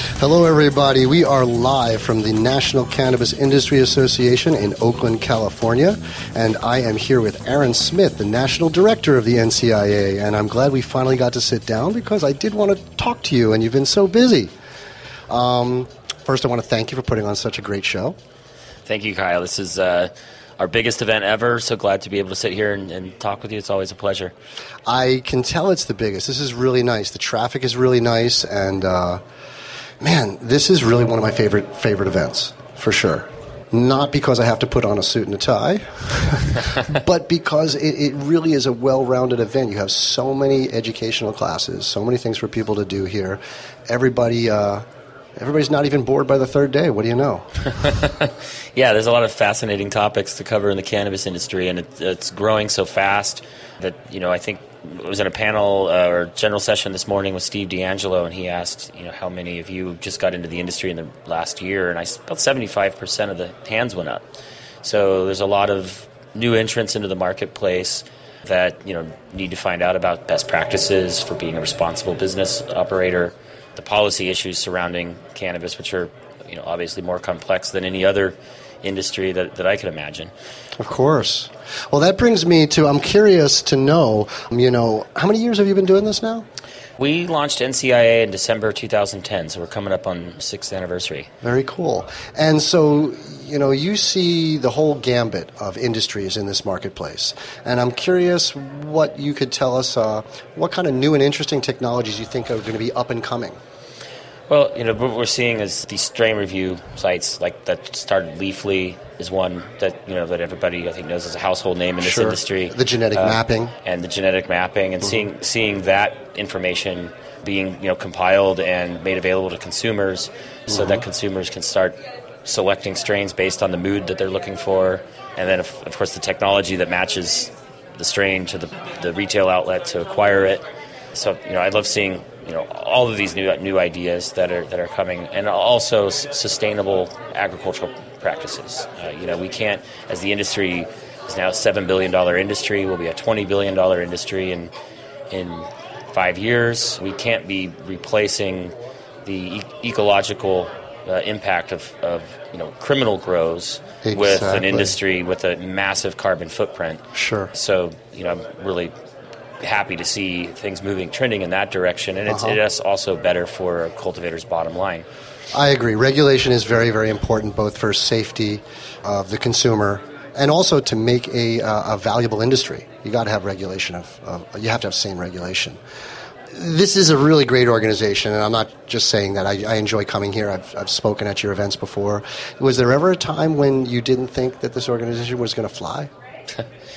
Hello, everybody. We are live from the National Cannabis Industry Association in Oakland, California, and I am here with Aaron Smith, the National Director of the NCIA, and I'm glad we finally got to sit down because I did want to talk to you, and you've been so busy. Um, first, I want to thank you for putting on such a great show. Thank you, Kyle. This is uh, our biggest event ever. So glad to be able to sit here and, and, talk with you. It's always a pleasure. I can tell it's the biggest. This is really nice. The traffic is really nice, and uh, man, this is really one of my favorite favorite events for sure. Not because I have to put on a suit and a tie, but because it, it, really is a well rounded event. You have so many educational classes, so many things for people to do here. Everybody, uh, everybody's not even bored by the third day. What do you know? yeah, there's a lot of fascinating topics to cover in the cannabis industry, and it, it's growing so fast that you know I think was in a panel uh, or general session this morning with Steve DeAngelo, and he asked, you know, how many of you just got into the industry in the last year, and I about 75% of the hands went up. So there's a lot of new entrants into the marketplace that you know need to find out about best practices for being a responsible business operator, the policy issues surrounding cannabis, which are you know obviously more complex than any other industry that, that I could imagine. Of course. Well, that brings me to I'm curious to know, you know, how many years have you been doing this now? We launched NCIA in December 2010, so we're coming up on sixth anniversary. Very cool. And so, you know, you see the whole gambit of industries in this marketplace, and I'm curious what you could tell us. Uh, what kind of new and interesting technologies you think are going to be up and coming? Well, you know, what we're seeing is these strain review sites like that started Leafly is one that you know that everybody I think knows as a household name in this sure. industry. The genetic uh, mapping and the genetic mapping, and mm-hmm. seeing seeing that information being you know compiled and made available to consumers, mm-hmm. so that mm-hmm. consumers can start selecting strains based on the mood that they're looking for, and then of, of course the technology that matches the strain to the, the retail outlet to acquire it. So you know I love seeing you know all of these new new ideas that are that are coming, and also s- sustainable agricultural practices. Uh, you know, we can't, as the industry is now a seven billion dollar industry, will be a twenty billion dollar industry in in five years. We can't be replacing the e- ecological uh, impact of, of you know criminal grows exactly. with an industry with a massive carbon footprint. Sure. So you know, I'm really happy to see things moving, trending in that direction, and it's, uh-huh. it's also better for cultivator's bottom line. I agree. Regulation is very, very important, both for safety of the consumer and also to make a, uh, a valuable industry. You got to have regulation of, of, you have to have sane regulation. This is a really great organization, and I'm not just saying that. I, I enjoy coming here. I've, I've spoken at your events before. Was there ever a time when you didn't think that this organization was going to fly?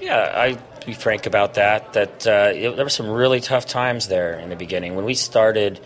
yeah, I be frank about that. That uh, it, there were some really tough times there in the beginning. When we started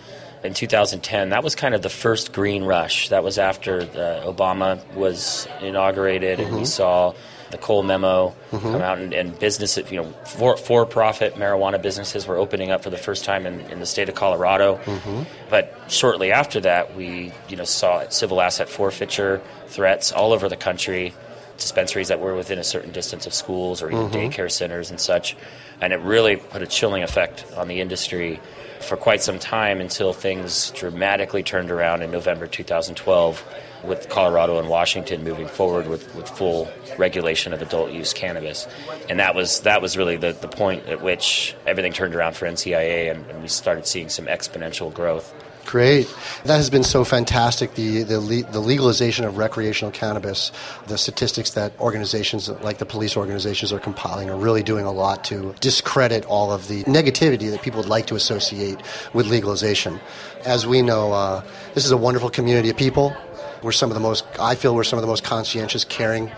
in 2010, that was kind of the first green rush. That was after Obama was inaugurated, mm-hmm. and we mm-hmm. saw the Cole memo mm-hmm. come out, and, and business, you know, for, for-profit marijuana businesses were opening up for the first time in, in the state of Colorado. Mm-hmm. But shortly after that, we, you know, saw civil asset forfeiture threats all over the country dispensaries that were within a certain distance of schools or even mm-hmm. daycare centers and such. And it really put a chilling effect on the industry for quite some time until things dramatically turned around in November 2012 with Colorado and Washington moving forward with, with full regulation of adult use cannabis. And that was that was really the, the point at which everything turned around for NCIA and, and we started seeing some exponential growth. Great. That has been so fantastic. The, the, the, legalization of recreational cannabis, the statistics that organizations like the police organizations are compiling are really doing a lot to discredit all of the negativity that people would like to associate with legalization. As we know, uh, this is a wonderful community of people. We're some of the most, I feel we're some of the most conscientious, caring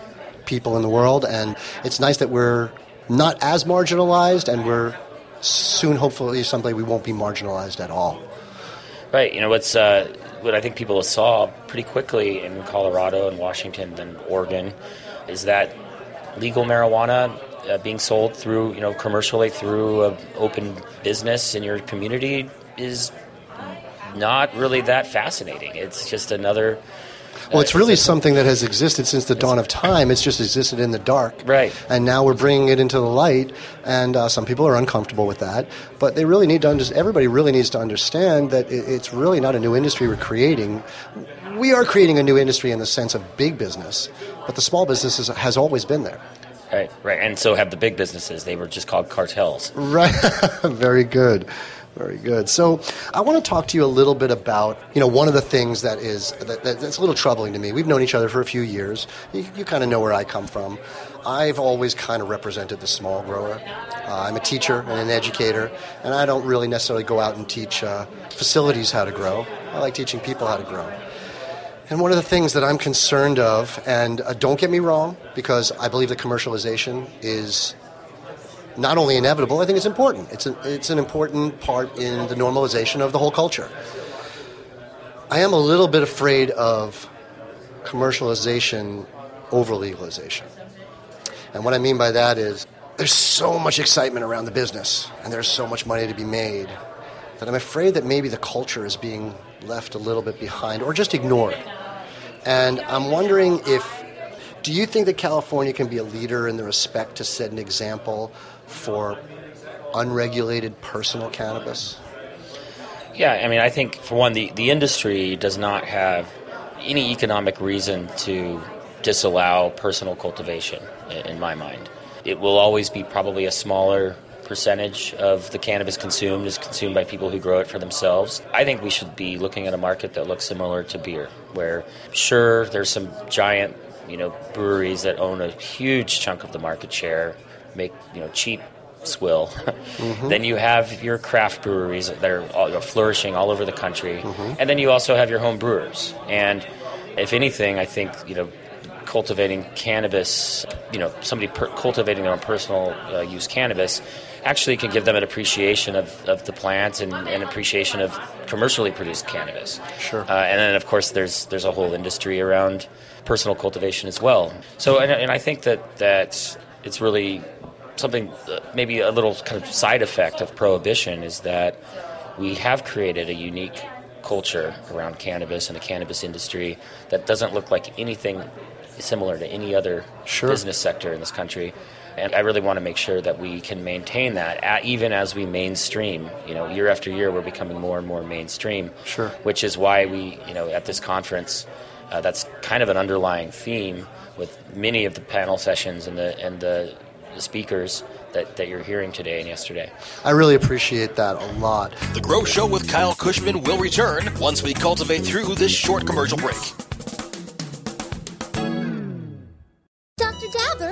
people in the world. And it's nice that we're not as marginalized and we're soon, hopefully, someday we won't be marginalized at all. Right. You know, what's uh, what I think people saw pretty quickly in Colorado and Washington and Oregon is that legal marijuana uh, being sold through, you know, commercially through an open business in your community is not really that fascinating. It's just another. Well, it's really something that has existed since the dawn of time. It's just existed in the dark. Right. And now we're bringing it into the light, and uh, some people are uncomfortable with that. But they really need to understand, everybody really needs to understand that it, it's really not a new industry we're creating. We are creating a new industry in the sense of big business, but the small business has always been there. Right, right. And so have the big businesses. They were just called cartels. Right. Very good. Very good. So, I want to talk to you a little bit about, you know, one of the things that is that, that's a little troubling to me. We've known each other for a few years. You, you kind of know where I come from. I've always kind of represented the small grower. Uh, I'm a teacher and an educator, and I don't really necessarily go out and teach uh, facilities how to grow. I like teaching people how to grow. And one of the things that I'm concerned of, and uh, don't get me wrong, because I believe that commercialization is not only inevitable, I think it's important. It's, a, it's an important part in the normalization of the whole culture. I am a little bit afraid of commercialization over legalization. And what I mean by that is there's so much excitement around the business and there's so much money to be made that I'm afraid that maybe the culture is being left a little bit behind or just ignored. And I'm wondering if, do you think that California can be a leader in the respect to set an example for unregulated personal cannabis? Yeah, I mean, I think for one, the, the industry does not have any economic reason to disallow personal cultivation, in my mind. It will always be probably a smaller percentage of the cannabis consumed is consumed by people who grow it for themselves. I think we should be looking at a market that looks similar to beer, where sure there's some giant, you know, breweries that own a huge chunk of the market share, make you know cheap swill. mm-hmm. Then you have your craft breweries that are all, flourishing all over the country, mm-hmm. and then you also have your home brewers. And if anything, I think you know cultivating cannabis, you know, somebody per- cultivating their own personal uh, use cannabis actually can give them an appreciation of, of the plant and an appreciation of commercially produced cannabis. Sure. Uh, and then, of course, there's there's a whole industry around personal cultivation as well. So, and, and I think that that it's really something, uh, maybe a little kind of side effect of prohibition is that we have created a unique culture around cannabis and the cannabis industry that doesn't look like anything similar to any other sure. business sector in this country. And I really want to make sure that we can maintain that, at, even as we mainstream. You know, year after year, we're becoming more and more mainstream. Sure. Which is why we, you know, at this conference, uh, that's kind of an underlying theme with many of the panel sessions and the and the, the speakers that, that you're hearing today and yesterday. I really appreciate that a lot. The Grow Show with Kyle Kushman will return once we cultivate through this short commercial break.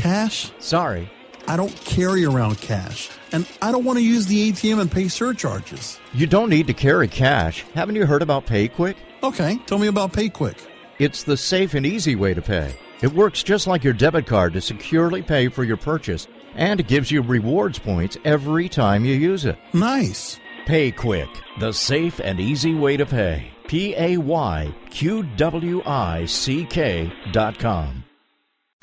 Cash? Sorry. I don't carry around cash, and I don't want to use the ATM and pay surcharges. You don't need to carry cash. Haven't you heard about PayQwick? Okay, tell me about PayQwick. It's the safe and easy way to pay. It works just like your debit card to securely pay for your purchase, and it gives you rewards points every time you use it. Nice. PayQwick, the safe and easy way to pay. P A Y Q W I C K dot com.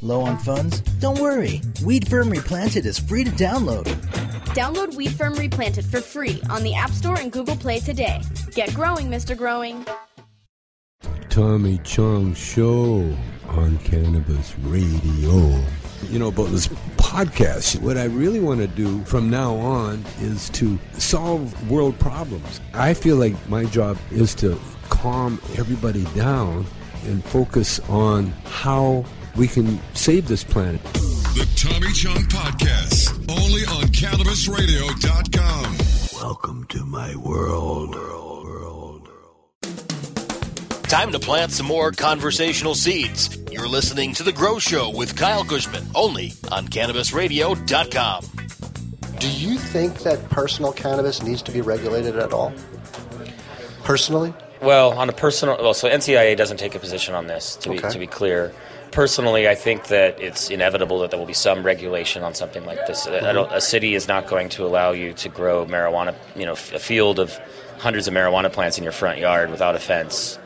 Low on funds? Don't worry. Weed Firm Replanted is free to download. Download Weed Firm Replanted for free on the App Store and Google Play today. Get growing, Mr. Growing. Tommy Chong Show on Cannabis Radio. You know, about this podcast, what I really want to do from now on is to solve world problems. I feel like my job is to calm everybody down and focus on how we can save this planet. The Tommy Chong Podcast, only on CannabisRadio.com. Welcome to my world. Time to plant some more conversational seeds. You're listening to The Grow Show with Kyle Kushman, only on CannabisRadio.com. Do you think that personal cannabis needs to be regulated at all? Personally? Well, on a personal, well, so NCIA doesn't take a position on this. To be to be clear, personally, I think that it's inevitable that there will be some regulation on something like this. Mm-hmm. a city is not going to allow you to grow marijuana, you know, f- a field of hundreds of marijuana plants in your front yard without a fence,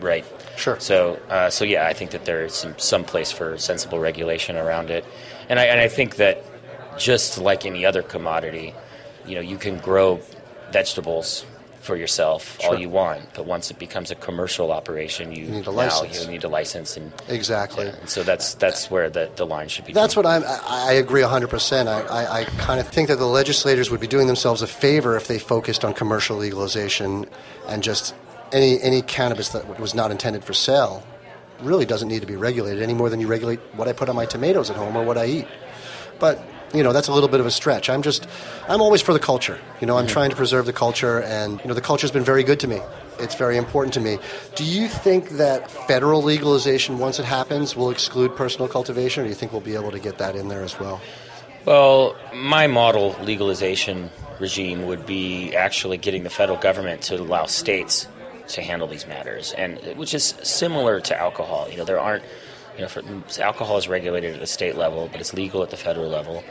right? Sure. So, uh, so yeah, I think that there is some some place for sensible regulation around it, and I and I think that just like any other commodity, you know, you can grow vegetables for yourself all you want, but once it becomes a commercial operation, you, need a now license. you need a license, and, Exactly. and so that's that's where the, the line should be. That's what I'm. I I agree 100%. I, I, I kind of think that the legislators would be doing themselves a favor if they focused on commercial legalization and just any, any cannabis that was not intended for sale really doesn't need to be regulated any more than you regulate what I put on my tomatoes at home or what I eat. But you know that's a little bit of a stretch. I'm just I'm always for the culture. You know I'm trying to preserve the culture, and you know the culture's been very good to me. It's very important to me. Do you think that federal legalization, once it happens, will exclude personal cultivation, or do you think we'll be able to get that in there as well? Well, my model legalization regime would be actually getting the federal government to allow states to handle these matters, and which is similar to alcohol. You know, there aren't, you know, for, alcohol is regulated at the state level, but it's legal at the federal level,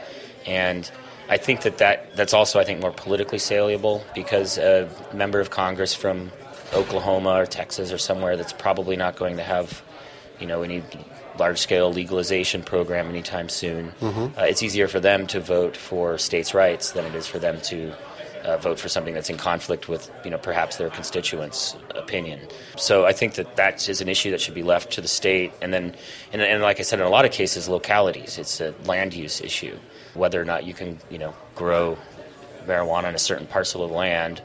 and I think that, that that's also I think more politically saleable because a member of Congress from Oklahoma or Texas or somewhere that's probably not going to have, you know, any large scale legalization program anytime soon. Uh, it's easier for them to vote for states' rights than it is for them to uh, vote for something that's in conflict with, you know, perhaps their constituents' opinion. So I think that that is an issue that should be left to the state, and then, and, and like I said, in a lot of cases, localities. It's a land use issue, whether or not you can, you know, grow marijuana in a certain parcel of land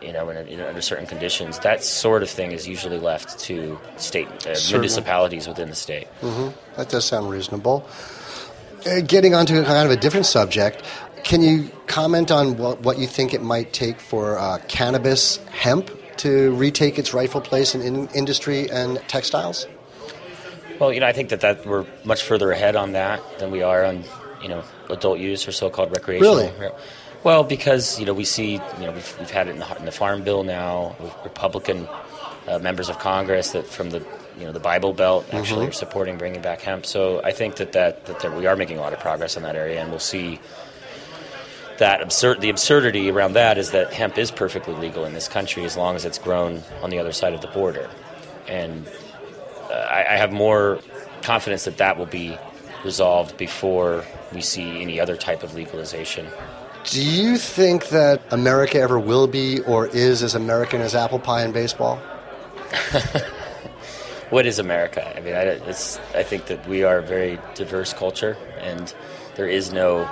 you know, in, in, under certain conditions. That sort of thing is usually left to state uh, municipalities within the state. That does sound reasonable. Uh, getting onto kind of a different subject, can you comment on what, what you think it might take for uh, cannabis hemp to retake its rightful place in, in industry and textiles? Well, you know, I think that, that we're much further ahead on that than we are on, you know, adult use or so-called recreational. Really? Well, because you know we see, you know, we've, we've had it in the, in the Farm Bill now Republican uh, members of Congress that from the you know the Bible Belt actually are supporting bringing back hemp. So I think that that, that there, we are making a lot of progress in that area, and we'll see that absurd the absurdity around that is that hemp is perfectly legal in this country as long as it's grown on the other side of the border, and uh, I, I have more confidence that that will be resolved before we see any other type of legalization. Do you think that America ever will be or is as American as apple pie and baseball? What is America? I mean, I, it's, I think that we are a very diverse culture, and there is no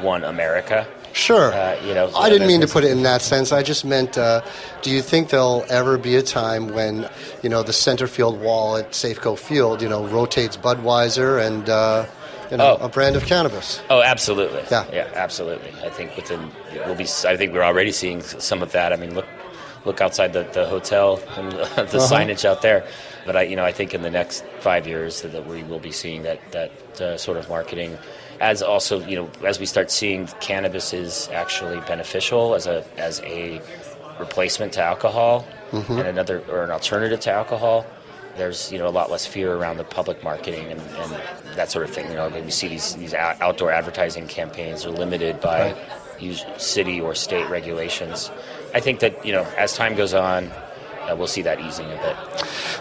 one America. Sure. Uh, you know, I didn't mean to put it in that sense. I just meant, uh, do you think there'll ever be a time when, you know, the center field wall at Safeco Field, you know, rotates Budweiser and, uh, you know, Oh. a brand of cannabis? Oh, absolutely. Yeah. yeah, absolutely. I think within we'll be. I think we're already seeing some of that. I mean, look, look outside the, the hotel and the Uh-huh. signage out there. But I, you know, I think in the next five years that we will be seeing that that uh, sort of marketing. As also, you know, as we start seeing cannabis is actually beneficial as a as a replacement to alcohol Mm-hmm. and another or an alternative to alcohol. There's you know a lot less fear around the public marketing and, and that sort of thing. You know, we see these these outdoor advertising campaigns are limited by us- city or state regulations. I think that you know as time goes on, uh, we'll see that easing a bit.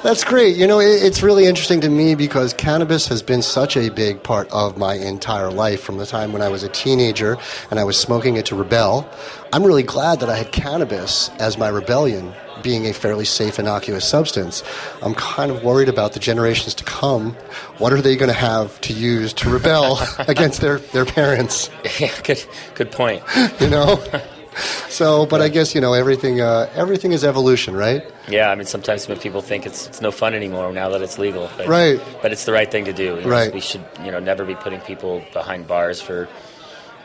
That's great. You know, it's really interesting to me because cannabis has been such a big part of my entire life from the time when I was a teenager and I was smoking it to rebel. I'm really glad that I had cannabis as my rebellion, being a fairly safe, innocuous substance. I'm kind of worried about the generations to come. What are they going to have to use to rebel against their, their parents? Yeah, good, good point. You know? So, but I guess you know everything. Uh, everything is evolution, right? Yeah, I mean sometimes when people think it's it's no fun anymore now that it's legal, but, right? But it's the right thing to do. You know, right. We should you know never be putting people behind bars for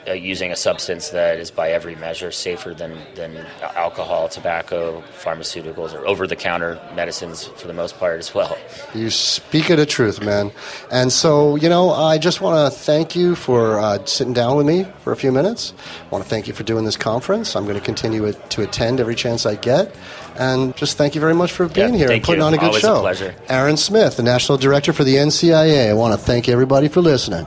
uh, using a substance that is by every measure safer than, than alcohol, tobacco, pharmaceuticals, or over the counter medicines for the most part as well. You speak of the truth, man. And so, you know, I just want to thank you for uh, sitting down with me for a few minutes. I want to thank you for doing this conference. I'm going to continue to attend every chance I get. And just thank you very much for being yeah, here and putting you. on a good Always show. A pleasure. Aaron Smith, the National Director for the NCIA. I want to thank everybody for listening.